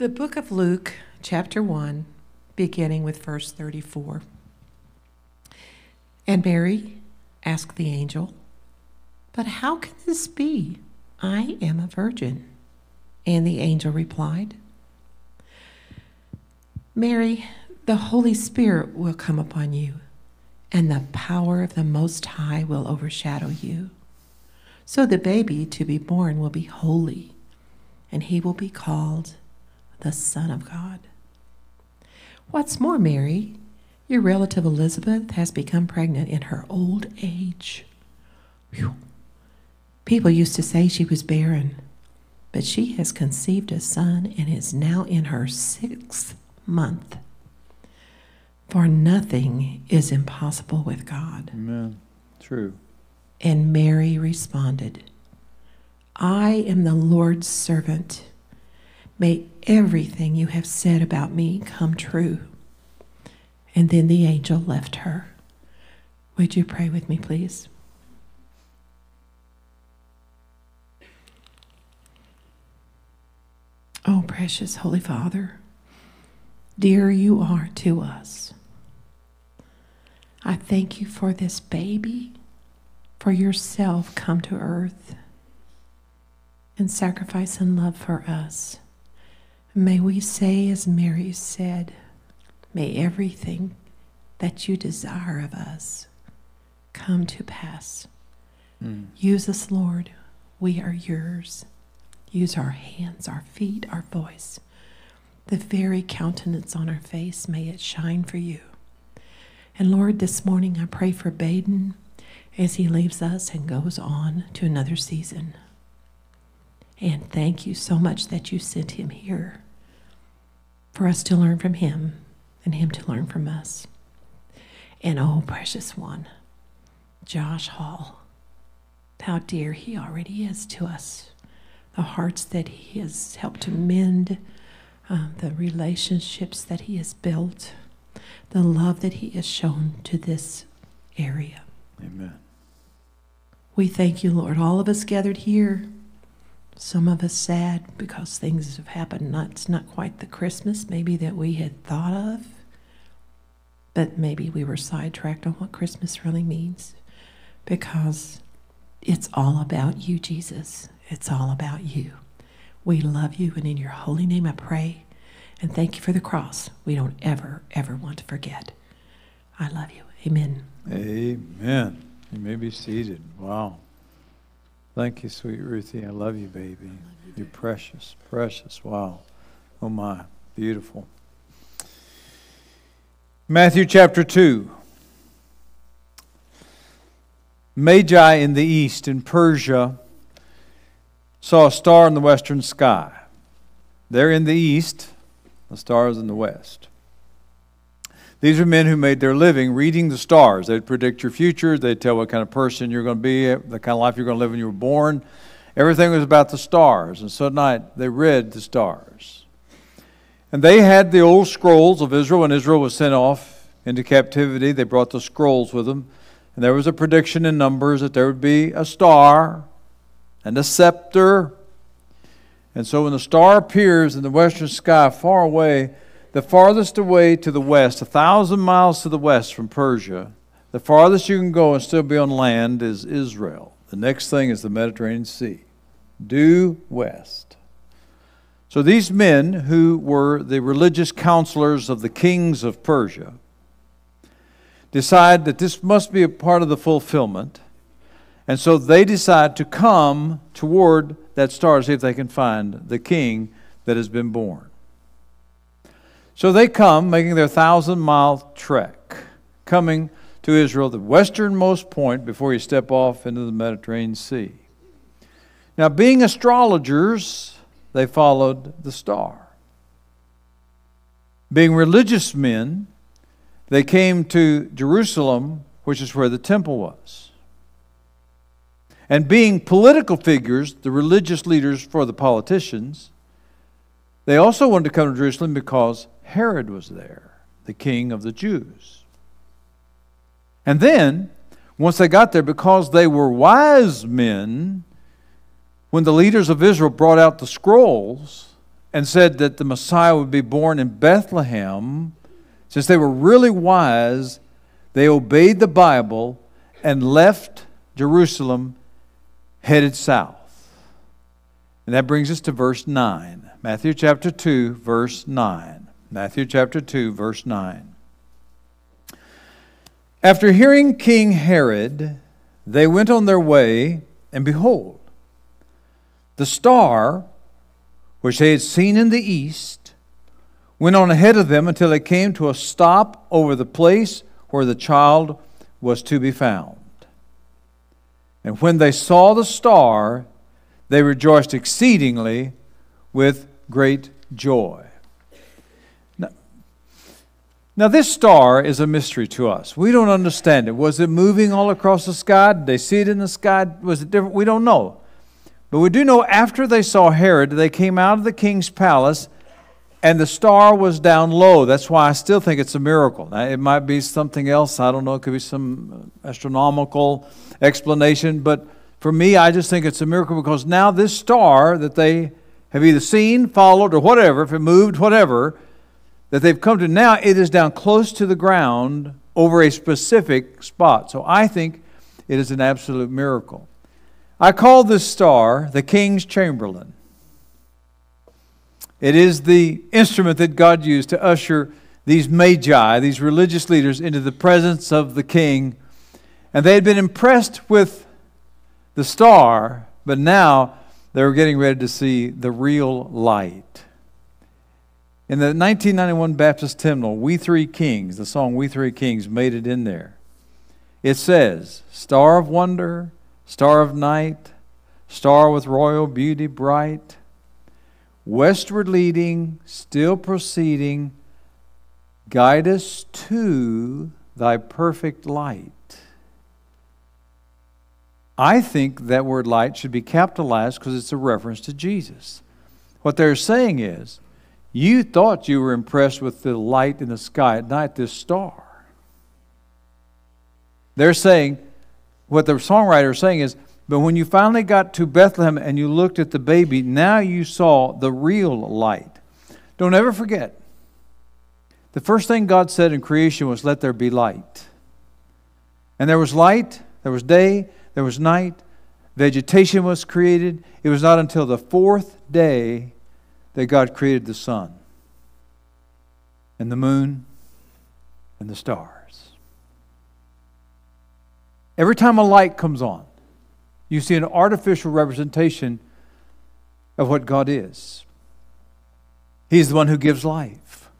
The book of Luke, chapter 1, beginning with verse 34. And Mary asked the angel, But how can this be? I am a virgin. And the angel replied, Mary, the Holy Spirit will come upon you, and the power of the Most High will overshadow you. So the baby to be born will be holy, and he will be called the Son of God. What's more, Mary, your relative Elizabeth has become pregnant in her old age. Whew. People used to say she was barren, but she has conceived a son and is now in her sixth month. For nothing is impossible with God. Amen. True. And Mary responded, I am the Lord's servant. May everything you have said about me come true. And then the angel left her. Would you pray with me, please? Oh, precious Holy Father, dear you are to us. I thank you for this baby, for yourself come to earth and sacrifice and love for us. May we say, as Mary said, may everything that you desire of us come to pass. Mm. Use us, Lord. We are yours. Use our hands, our feet, our voice. The very countenance on our face, may it shine for you. And Lord, this morning I pray for Baden as he leaves us and goes on to another season. And thank you so much that you sent him here for us to learn from him and him to learn from us. And oh, precious one, Josh Hall, how dear he already is to us. The hearts that he has helped to mend, uh, the relationships that he has built, the love that he has shown to this area. Amen. We thank you, Lord. All of us gathered here some of us sad because things have happened. Not, it's not quite the Christmas maybe that we had thought of, but maybe we were sidetracked on what Christmas really means because it's all about you, Jesus. It's all about you. We love you, and in your holy name I pray and thank you for the cross. We don't ever, ever want to forget. I love you. Amen. Amen. You may be seated. Wow. Thank you, sweet Ruthie. I love you, baby. Love you, You're precious, precious. Wow. Oh, my. Beautiful. Matthew chapter 2. Magi in the east, in Persia, saw a star in the western sky. There in the east, the stars in the west. These are men who made their living reading the stars. They'd predict your future, they'd tell what kind of person you're going to be, the kind of life you're going to live when you were born. Everything was about the stars. And so at night, they read the stars. And they had the old scrolls of Israel. When Israel was sent off into captivity, they brought the scrolls with them. And there was a prediction in Numbers that there would be a star and a scepter. And so when the star appears in the western sky far away, the farthest away to the west, a thousand miles to the west from Persia, the farthest you can go and still be on land is Israel. The next thing is the Mediterranean Sea, due west. So these men, who were the religious counselors of the kings of Persia, decide that this must be a part of the fulfillment. And so they decide to come toward that star to see if they can find the king that has been born. So they come, making their thousand mile trek, coming to Israel, the westernmost point before you step off into the Mediterranean Sea. Now, being astrologers, they followed the star. Being religious men, they came to Jerusalem, which is where the temple was. And being political figures, the religious leaders for the politicians, they also wanted to come to Jerusalem because Herod was there, the king of the Jews. And then, once they got there, because they were wise men, when the leaders of Israel brought out the scrolls and said that the Messiah would be born in Bethlehem, since they were really wise, they obeyed the Bible and left Jerusalem headed south. And that brings us to verse 9. Matthew chapter 2, verse 9. Matthew chapter 2, verse 9. After hearing King Herod, they went on their way, and behold, the star which they had seen in the east went on ahead of them until it came to a stop over the place where the child was to be found. And when they saw the star, they rejoiced exceedingly with great joy. Now, this star is a mystery to us. We don't understand it. Was it moving all across the sky? Did they see it in the sky? Was it different? We don't know. But we do know after they saw Herod, they came out of the king's palace and the star was down low. That's why I still think it's a miracle. Now, it might be something else. I don't know. It could be some astronomical explanation. But for me, I just think it's a miracle because now this star that they have either seen, followed, or whatever, if it moved, whatever, that they've come to now, it is down close to the ground over a specific spot. So I think it is an absolute miracle. I call this star the King's Chamberlain. It is the instrument that God used to usher these magi, these religious leaders, into the presence of the king. And they had been impressed with the star, but now they were getting ready to see the real light. In the 1991 Baptist hymnal, We Three Kings, the song We Three Kings made it in there. It says, Star of wonder, star of night, star with royal beauty bright westward leading, still proceeding, guide us to thy perfect light. I think that word light should be capitalized because it's a reference to Jesus. What they're saying is, you thought you were impressed with the light in the sky at night, this star. They're saying, what the songwriter is saying is, but when you finally got to Bethlehem and you looked at the baby, now you saw the real light. Don't ever forget, the first thing God said in creation was, Let there be light. And there was light, there was day, there was night, vegetation was created. It was not until the fourth day that God created the sun and the moon and the stars. Every time a light comes on, you see an artificial representation of what God is. He's the one who gives life,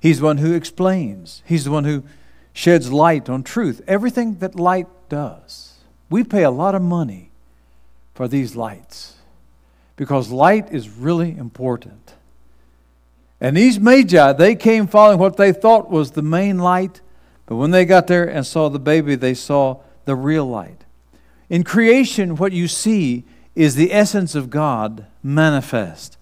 He's the one who explains, He's the one who sheds light on truth. Everything that light does. We pay a lot of money for these lights because light is really important. And these magi, they came following what they thought was the main light, but when they got there and saw the baby, they saw the real light. In creation, what you see is the essence of God manifest.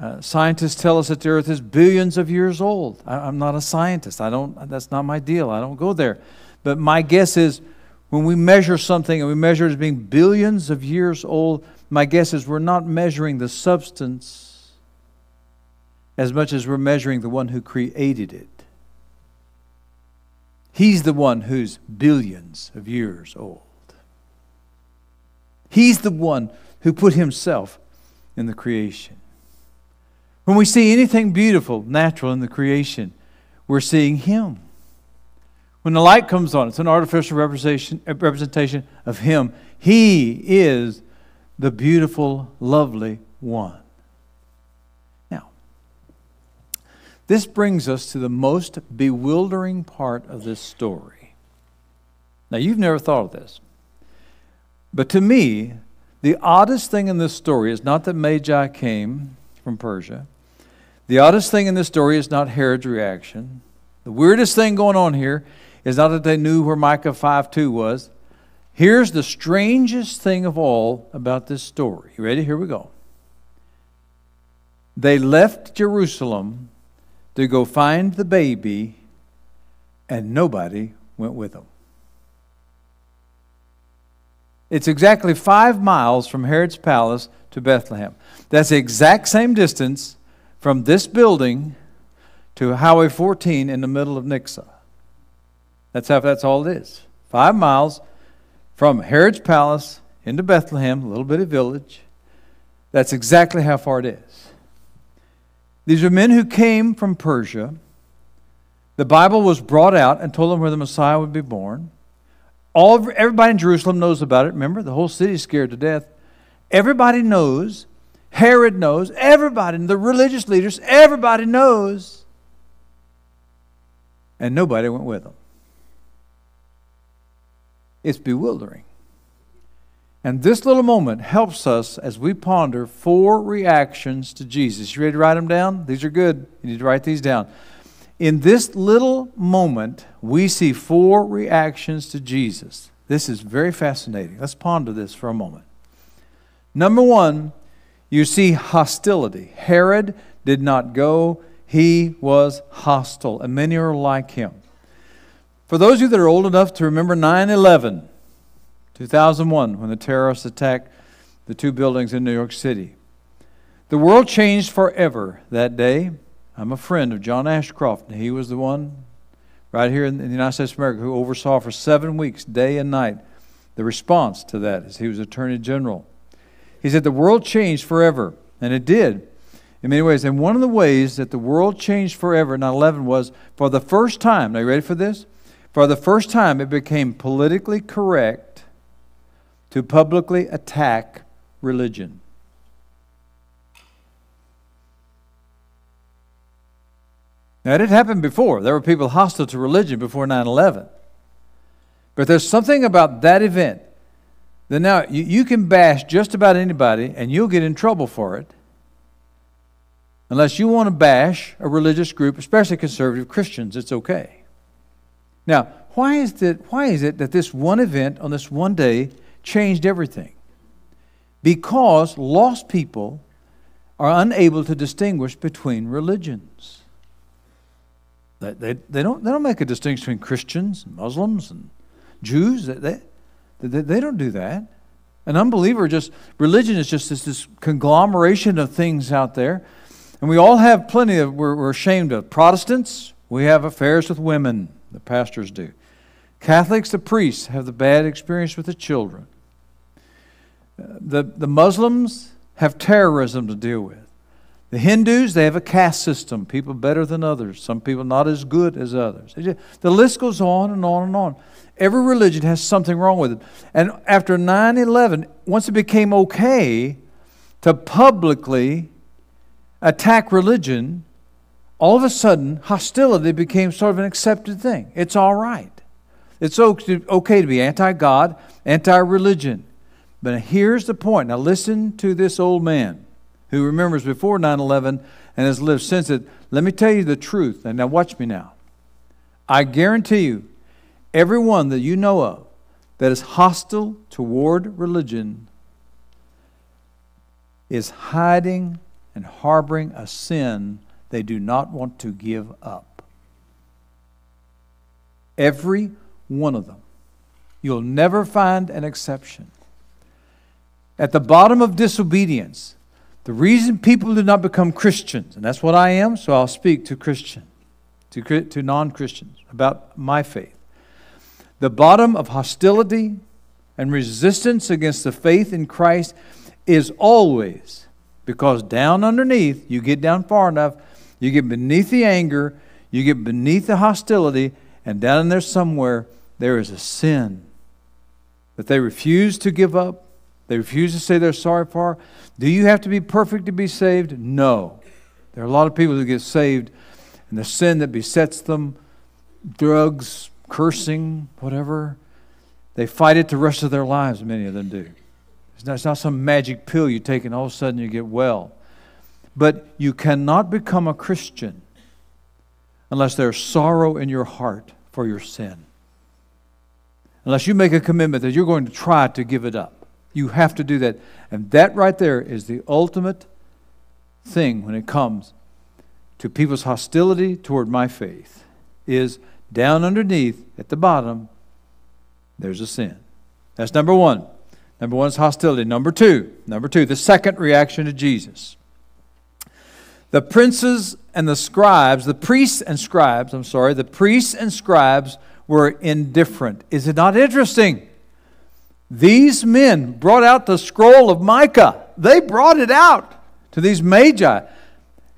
Uh, scientists tell us that the earth is billions of years old. I, am not a scientist. I don't, that's not my deal. I don't go there. But my guess is when we measure something and we measure it as being billions of years old, my guess is we're not measuring the substance as much as we're measuring the one who created it. He's the one who's billions of years old. He's the one who put himself in the creation. When we see anything beautiful, natural in the creation, we're seeing Him. When the light comes on, it's an artificial representation, of Him. He is the beautiful, lovely one. Now, this brings us to the most bewildering part of this story. Now, you've never thought of this. But to me, the oddest thing in this story is not that Magi came from Persia. The oddest thing in this story is not Herod's reaction. The weirdest thing going on here is not that they knew where Micah 5 2 was. Here's the strangest thing of all about this story. You ready? Here we go. They left Jerusalem to go find the baby, and nobody went with them. It's exactly five miles from Herod's palace to Bethlehem. That's the exact same distance from this building to Highway 14 in the middle of Nixa. That's how that's all it is. Five miles from Herod's palace into Bethlehem, a little bitty village. That's exactly how far it is. These are men who came from Persia. The Bible was brought out and told them where the Messiah would be born. All everybody in Jerusalem knows about it. Remember, the whole city is scared to death. Everybody knows. Herod knows. Everybody, the religious leaders, everybody knows. And nobody went with them. It's bewildering. And this little moment helps us as we ponder four reactions to Jesus. You ready to write them down? These are good. You need to write these down. In this little moment, we see four reactions to Jesus. This is very fascinating. Let's ponder this for a moment. Number one, you see hostility. Herod did not go, he was hostile, and many are like him. For those of you that are old enough to remember 9 11, 2001, when the terrorists attacked the two buildings in New York City, the world changed forever that day. I'm a friend of John Ashcroft, and he was the one right here in the United States of America who oversaw for seven weeks, day and night, the response to that as he was Attorney General. He said the world changed forever, and it did in many ways. And one of the ways that the world changed forever 9 11 was for the first time, now you ready for this? For the first time, it became politically correct to publicly attack religion. Now, it had happened before. There were people hostile to religion before 9 11. But there's something about that event that now you, you can bash just about anybody and you'll get in trouble for it unless you want to bash a religious group, especially conservative Christians. It's okay. Now, why is, it, why is it that this one event on this one day changed everything? Because lost people are unable to distinguish between religions. They, they, they, don't, they don't make a distinction between Christians and Muslims and Jews. They, they, they, they don't do that. An unbeliever just, religion is just this, this conglomeration of things out there. And we all have plenty of, we're, we're ashamed of. Protestants, we have affairs with women the pastors do. Catholics, the priests, have the bad experience with the children. Uh, the, the Muslims have terrorism to deal with. The Hindus, they have a caste system, people better than others, some people not as good as others. The list goes on and on and on. Every religion has something wrong with it. And after 9 11, once it became okay to publicly attack religion, all of a sudden, hostility became sort of an accepted thing. It's all right. It's okay to be anti God, anti religion. But here's the point. Now, listen to this old man who remembers before 9 11 and has lived since it. Let me tell you the truth. And now, watch me now. I guarantee you, everyone that you know of that is hostile toward religion is hiding and harboring a sin they do not want to give up. Every one of them. You'll never find an exception. At the bottom of disobedience, the reason people do not become Christians, and that's what I am, so I'll speak to Christian, to, to non Christians about my faith. The bottom of hostility and resistance against the faith in Christ is always because down underneath, you get down far enough, you get beneath the anger, you get beneath the hostility, and down in there somewhere, there is a sin that they refuse to give up. They refuse to say they're sorry for. Do you have to be perfect to be saved? No. There are a lot of people who get saved, and the sin that besets them drugs, cursing, whatever they fight it the rest of their lives, many of them do. It's not, it's not some magic pill you take and all of a sudden you get well. But you cannot become a Christian unless there's sorrow in your heart for your sin. Unless you make a commitment that you're going to try to give it up. You have to do that. And that right there is the ultimate thing when it comes to people's hostility toward my faith is down underneath at the bottom there's a sin. That's number 1. Number 1 is hostility. Number 2, number 2, the second reaction to Jesus. The princes and the scribes, the priests and scribes, I'm sorry, the priests and scribes were indifferent. Is it not interesting? These men brought out the scroll of Micah. They brought it out to these magi.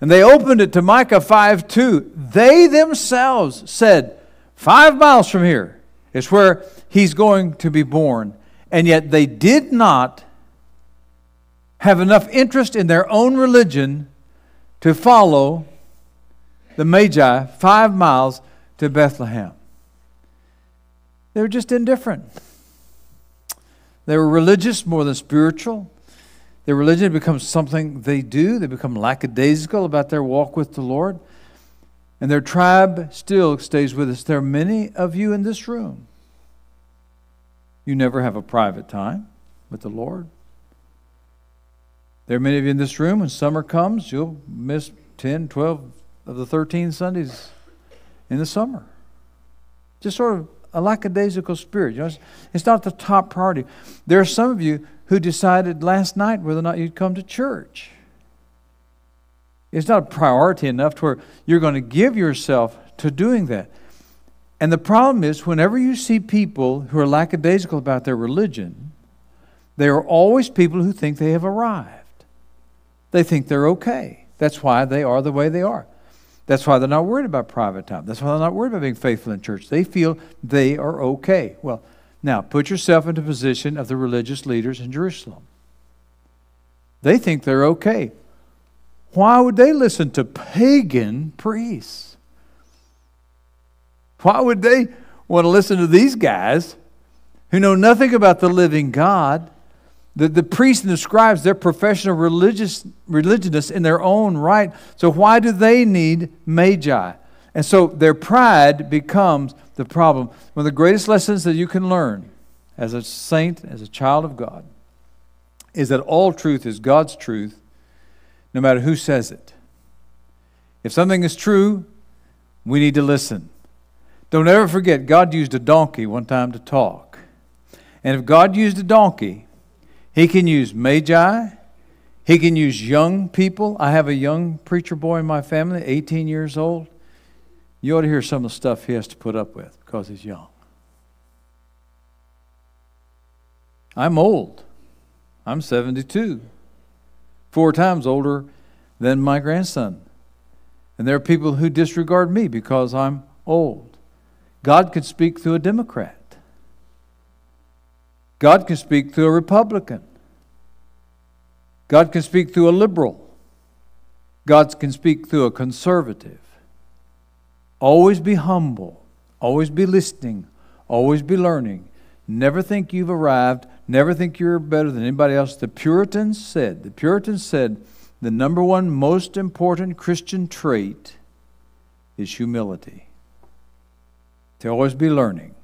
And they opened it to Micah 5 2. They themselves said, Five miles from here is where he's going to be born. And yet they did not have enough interest in their own religion to follow the Magi five miles to Bethlehem. They were just indifferent. They were religious more than spiritual. Their religion becomes something they do. They become lackadaisical about their walk with the Lord. And their tribe still stays with us. There are many of you in this room. You never have a private time with the Lord. There are many of you in this room, when summer comes, you'll miss 10, 12 of the 13 Sundays in the summer. Just sort of a lackadaisical spirit. You know, it's, it's not the top priority. There are some of you who decided last night whether or not you'd come to church. It's not a priority enough to where you're going to give yourself to doing that. And the problem is, whenever you see people who are lackadaisical about their religion, they are always people who think they have arrived. They think they're okay. That's why they are the way they are. That's why they're not worried about private time. That's why they're not worried about being faithful in church. They feel they are okay. Well, now put yourself into the position of the religious leaders in Jerusalem. They think they're okay. Why would they listen to pagan priests? Why would they want to listen to these guys who know nothing about the living God? The, the priests and the scribes, they're professional religious, religionists in their own right. So why do they need magi? And so their pride becomes the problem. One of the greatest lessons that you can learn as a saint, as a child of God, is that all truth is God's truth, no matter who says it. If something is true, we need to listen. Don't ever forget, God used a donkey one time to talk. And if God used a donkey, he can use magi. He can use young people. I have a young preacher boy in my family, 18 years old. You ought to hear some of the stuff he has to put up with because he's young. I'm old. I'm 72, four times older than my grandson. And there are people who disregard me because I'm old. God could speak through a Democrat. God can speak through a Republican. God can speak through a liberal. God can speak through a conservative. Always be humble. Always be listening. Always be learning. Never think you've arrived. Never think you're better than anybody else. The Puritans said, the Puritans said, the number one most important Christian trait is humility. To always be learning,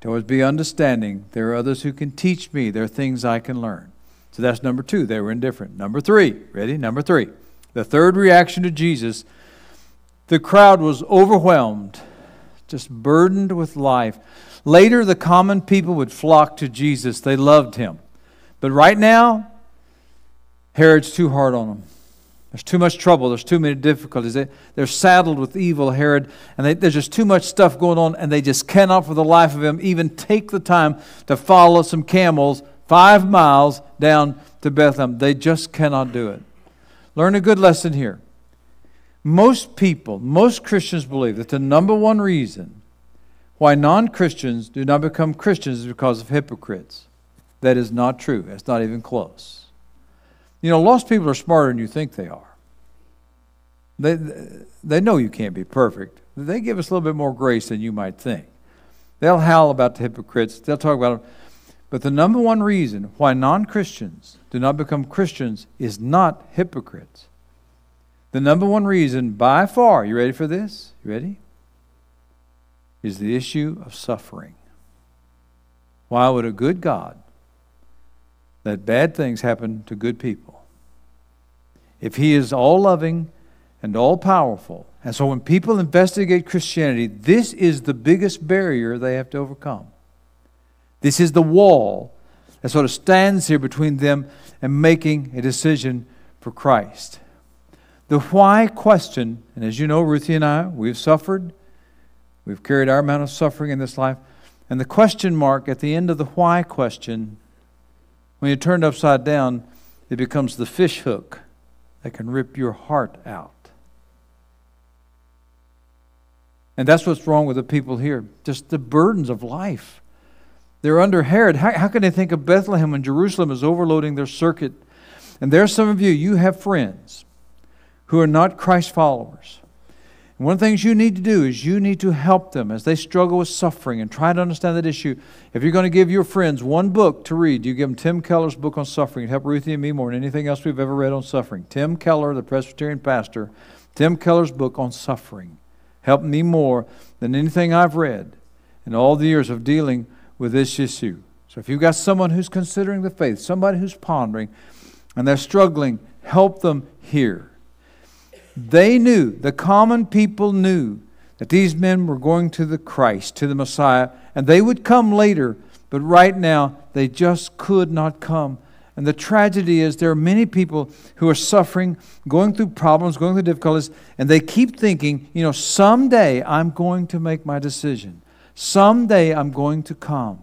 to always be understanding. There are others who can teach me. There are things I can learn. So that's number two. They were indifferent. Number three, ready? Number three. The third reaction to Jesus the crowd was overwhelmed, just burdened with life. Later, the common people would flock to Jesus. They loved him. But right now, Herod's too hard on them. There's too much trouble. There's too many difficulties. They, are saddled with evil, Herod, and they, there's just too much stuff going on, and they just cannot, for the life of them, even take the time to follow some camels five miles down to Bethlehem. They just cannot do it. Learn a good lesson here. Most people, most Christians believe that the number one reason why non Christians do not become Christians is because of hypocrites. That is not true. It's not even close. You know, lost people are smarter than you think they are. They, they know you can't be perfect. They give us a little bit more grace than you might think. They'll howl about the hypocrites. They'll talk about them. But the number one reason why non Christians do not become Christians is not hypocrites. The number one reason, by far, you ready for this? You ready? Is the issue of suffering. Why would a good God let bad things happen to good people? If He is all loving and all powerful, and so when people investigate Christianity, this is the biggest barrier they have to overcome. This is the wall that sort of stands here between them and making a decision for Christ. The why question, and as you know, Ruthie and I, we've suffered. We've carried our amount of suffering in this life. And the question mark at the end of the why question, when you turn it upside down, it becomes the fish hook that can rip your heart out. And that's what's wrong with the people here. Just the burdens of life. They're under Herod. How, how can they think of Bethlehem when Jerusalem is overloading their circuit? And there's some of you, you have friends who are not Christ followers. And one of the things you need to do is you need to help them as they struggle with suffering and try to understand that issue. If you're going to give your friends one book to read, you give them Tim Keller's book on suffering. It helped Ruthie and me more than anything else we've ever read on suffering. Tim Keller, the Presbyterian pastor, Tim Keller's book on suffering helped me more than anything I've read in all the years of dealing with this issue. So if you've got someone who's considering the faith, somebody who's pondering, and they're struggling, help them here. They knew, the common people knew, that these men were going to the Christ, to the Messiah, and they would come later, but right now they just could not come and the tragedy is there are many people who are suffering, going through problems, going through difficulties, and they keep thinking, you know, someday I'm going to make my decision. Someday I'm going to come.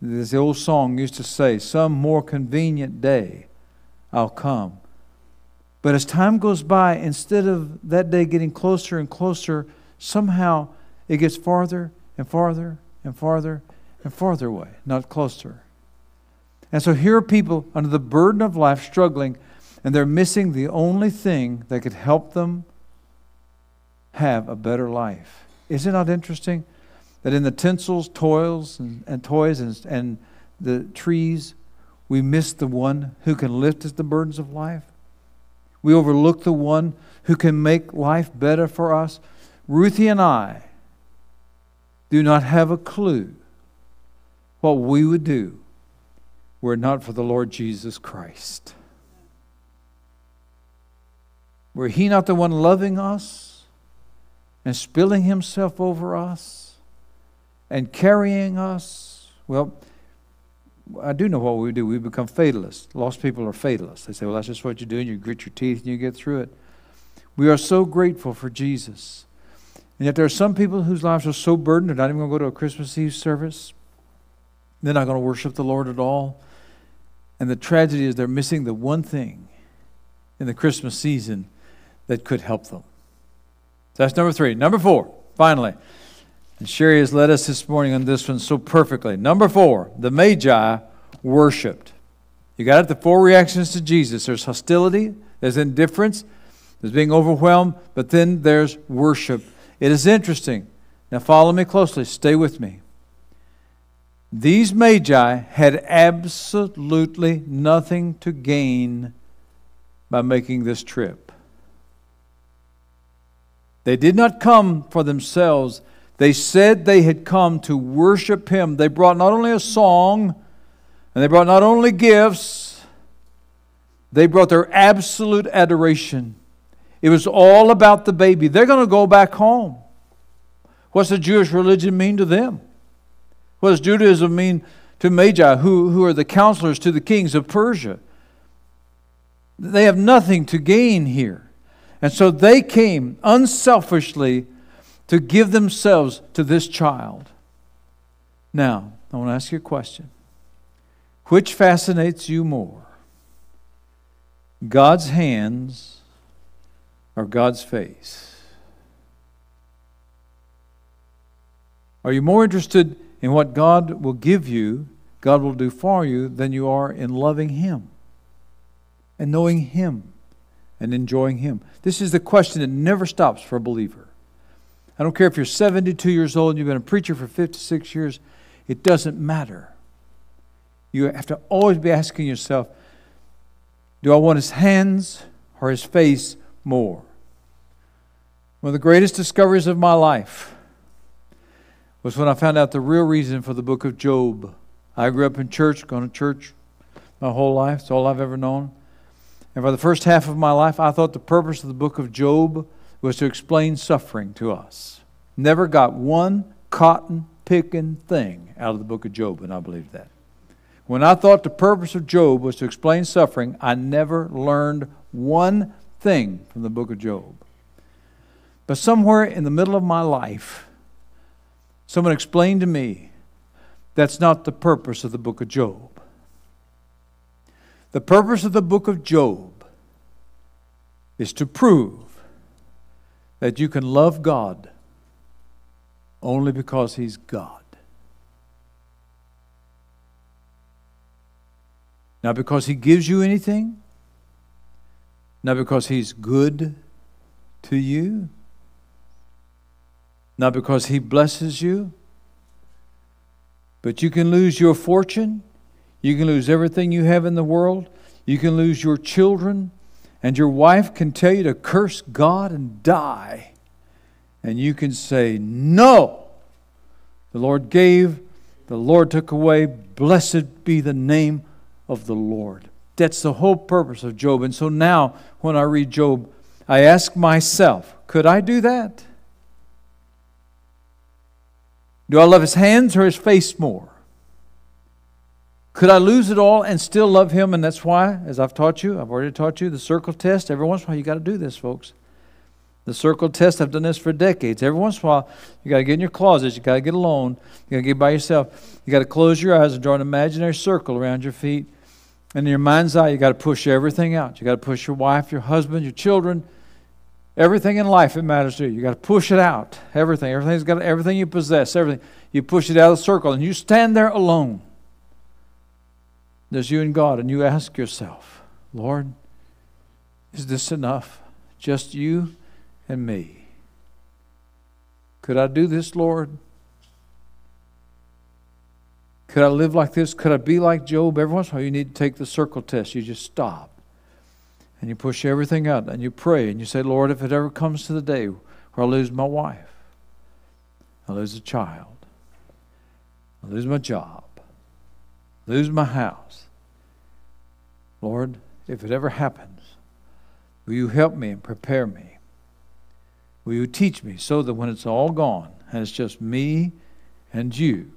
There's the old song used to say, some more convenient day I'll come. But as time goes by, instead of that day getting closer and closer, somehow it gets farther and farther and farther and farther away, not closer. And so here are people under the burden of life struggling, and they're missing the only thing that could help them have a better life. Is it not interesting that in the tinsels, toils, and, and toys, and, and the trees, we miss the one who can lift us the burdens of life? We overlook the one who can make life better for us. Ruthie and I do not have a clue what we would do were it not for the Lord Jesus Christ. Were He not the one loving us and spilling Himself over us and carrying us? Well, I do know what we do. We become fatalists. Lost people are fatalists. They say, well, that's just what you do, and you grit your teeth and you get through it. We are so grateful for Jesus. And yet there are some people whose lives are so burdened, they're not even going to go to a Christmas Eve service. They're not going to worship the Lord at all. And the tragedy is they're missing the one thing in the Christmas season that could help them. So that's number three. Number four, finally. And Sherry has led us this morning on this one so perfectly. Number four, the Magi worshiped. You got it? The four reactions to Jesus there's hostility, there's indifference, there's being overwhelmed, but then there's worship. It is interesting. Now, follow me closely. Stay with me. These magi had absolutely nothing to gain by making this trip. They did not come for themselves. They said they had come to worship Him. They brought not only a song, and they brought not only gifts, they brought their absolute adoration. It was all about the baby. They're going to go back home. What's the Jewish religion mean to them? What does Judaism mean to Magi, who, who are the counselors to the kings of Persia? They have nothing to gain here. And so they came unselfishly to give themselves to this child. Now, I want to ask you a question. Which fascinates you more? God's hands or God's face? Are you more interested in what God will give you, God will do for you, than you are in loving Him and knowing Him and enjoying Him. This is the question that never stops for a believer. I don't care if you're 72 years old and you've been a preacher for 56 years, it doesn't matter. You have to always be asking yourself do I want His hands or His face more? One of the greatest discoveries of my life was when I found out the real reason for the book of Job. I grew up in church, going to church my whole life. It's all I've ever known. And for the first half of my life, I thought the purpose of the book of Job was to explain suffering to us. Never got one cotton picking thing out of the book of Job, and I believe that. When I thought the purpose of Job was to explain suffering, I never learned one thing from the book of Job. But somewhere in the middle of my life, someone explained to me that's not the purpose of the book of Job. The purpose of the book of Job is to prove that you can love God only because He's God. Not because He gives you anything, not because He's good to you, not because He blesses you, but you can lose your fortune, you can lose everything you have in the world, you can lose your children, and your wife can tell you to curse God and die. And you can say, No! The Lord gave, the Lord took away. Blessed be the name of the Lord. That's the whole purpose of Job. And so now, when I read Job, I ask myself, could I do that? Do I love his hands or his face more? Could I lose it all and still love him? And that's why, as I've taught you, I've already taught you the circle test. Every once in a while, you got to do this, folks. The circle test, I've done this for decades. Every once in a while, you got to get in your closet. You got to get alone. You got to get by yourself. You got to close your eyes and draw an imaginary circle around your feet. And in your mind's eye, you got to push everything out. You got to push your wife, your husband, your children, everything in life that matters to you. You got to push it out. Everything. Everything's got everything you possess. Everything. You push it out of the circle, and you stand there alone. There's you and God, and you ask yourself, Lord, is this enough? Just you and me. Could I do this, Lord? Could I live like this? Could I be like Job? Every once in a while, you need to take the circle test. You just stop and you push everything out and you pray and you say, Lord, if it ever comes to the day where I lose my wife, I lose a child, I lose my job, lose my house, Lord, if it ever happens, will you help me and prepare me? Will you teach me so that when it's all gone and it's just me and you,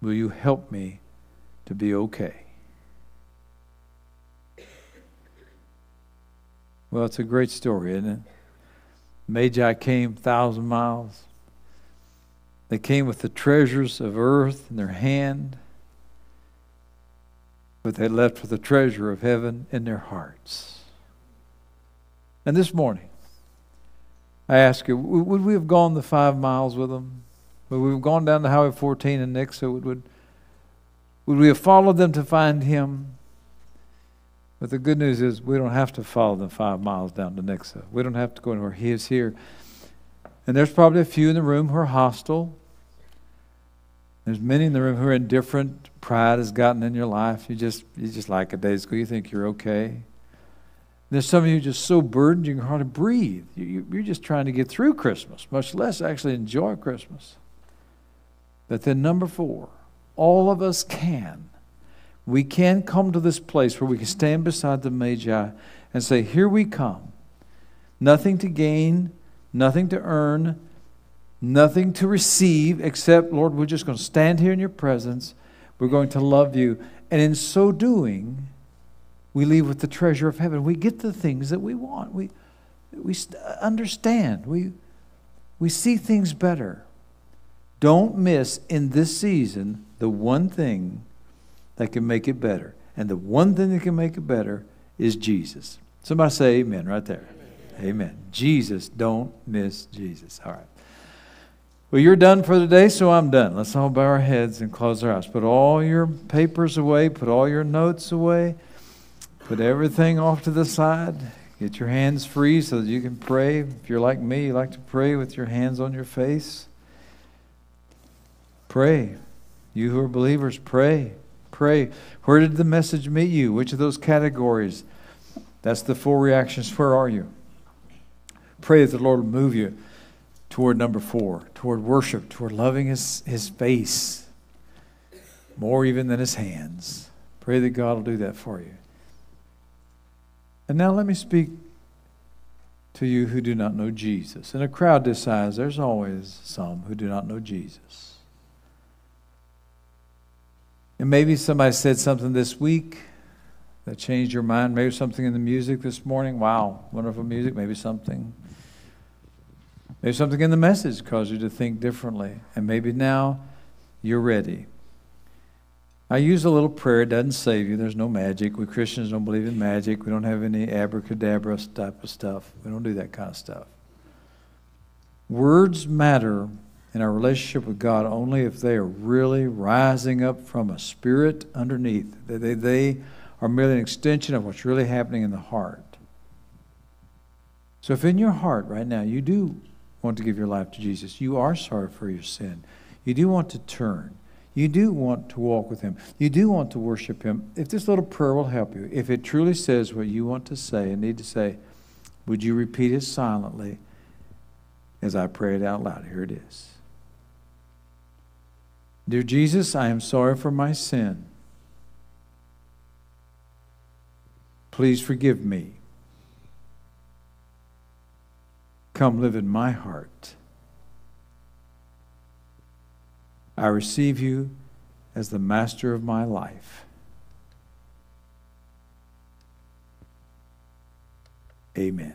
will you help me to be okay? Well, it's a great story, isn't it? Magi came thousand miles. They came with the treasures of earth in their hand but they left with the treasure of heaven in their hearts. And this morning, I ask you, would we have gone the five miles with them? Would we have gone down to Highway 14 in Nixa? Would, would, would we have followed them to find him? But the good news is we don't have to follow them five miles down to Nixa. We don't have to go anywhere. He is here. And there's probably a few in the room who are hostile. There's many in the room who are indifferent. Pride has gotten in your life. You just you just like a day school. You think you're okay. There's some of you just so burdened you can hardly breathe. You, you're just trying to get through Christmas, much less actually enjoy Christmas. But then number four, all of us can. We can come to this place where we can stand beside the Magi and say, Here we come. Nothing to gain, nothing to earn, nothing to receive except, Lord, we're just going to stand here in your presence. We're going to love you. And in so doing, we leave with the treasure of heaven. We get the things that we want. We, we uh, understand. We, we see things better. Don't miss in this season the one thing that can make it better. And the one thing that can make it better is Jesus. Somebody say amen right there. Amen. amen. Jesus, don't miss Jesus. All right. Well, you're done for the day, so I'm done. Let's all bow our heads and close our eyes. Put all your papers away, put all your notes away, put everything off to the side. Get your hands free so that you can pray. If you're like me, you like to pray with your hands on your face. Pray. You who are believers, pray. Pray. Where did the message meet you? Which of those categories? That's the four reactions. Where are you? Pray that the Lord will move you toward number four, toward worship, toward loving his, his face more even than his hands. Pray that God will do that for you. And now let me speak to you who do not know Jesus. In a crowd this size, there's always some who do not know Jesus. And maybe somebody said something this week that changed your mind. Maybe something in the music this morning. Wow, wonderful music. Maybe something. Maybe something in the message caused you to think differently. And maybe now you're ready. I use a little prayer. It doesn't save you. There's no magic. We Christians don't believe in magic. We don't have any abracadabra type of stuff. We don't do that kind of stuff. Words matter in our relationship with God only if they are really rising up from a spirit underneath. They, they, they are merely an extension of what's really happening in the heart. So if in your heart right now you do want to give your life to Jesus, you are sorry for your sin, you do want to turn, you do want to walk with Him, you do want to worship Him, if this little prayer will help you, if it truly says what you want to say and need to say, would you repeat it silently as I pray it out loud? Here it is. Dear Jesus, I am sorry for my sin. Please forgive me. Come live in my heart. I receive you as the master of my life. Amen.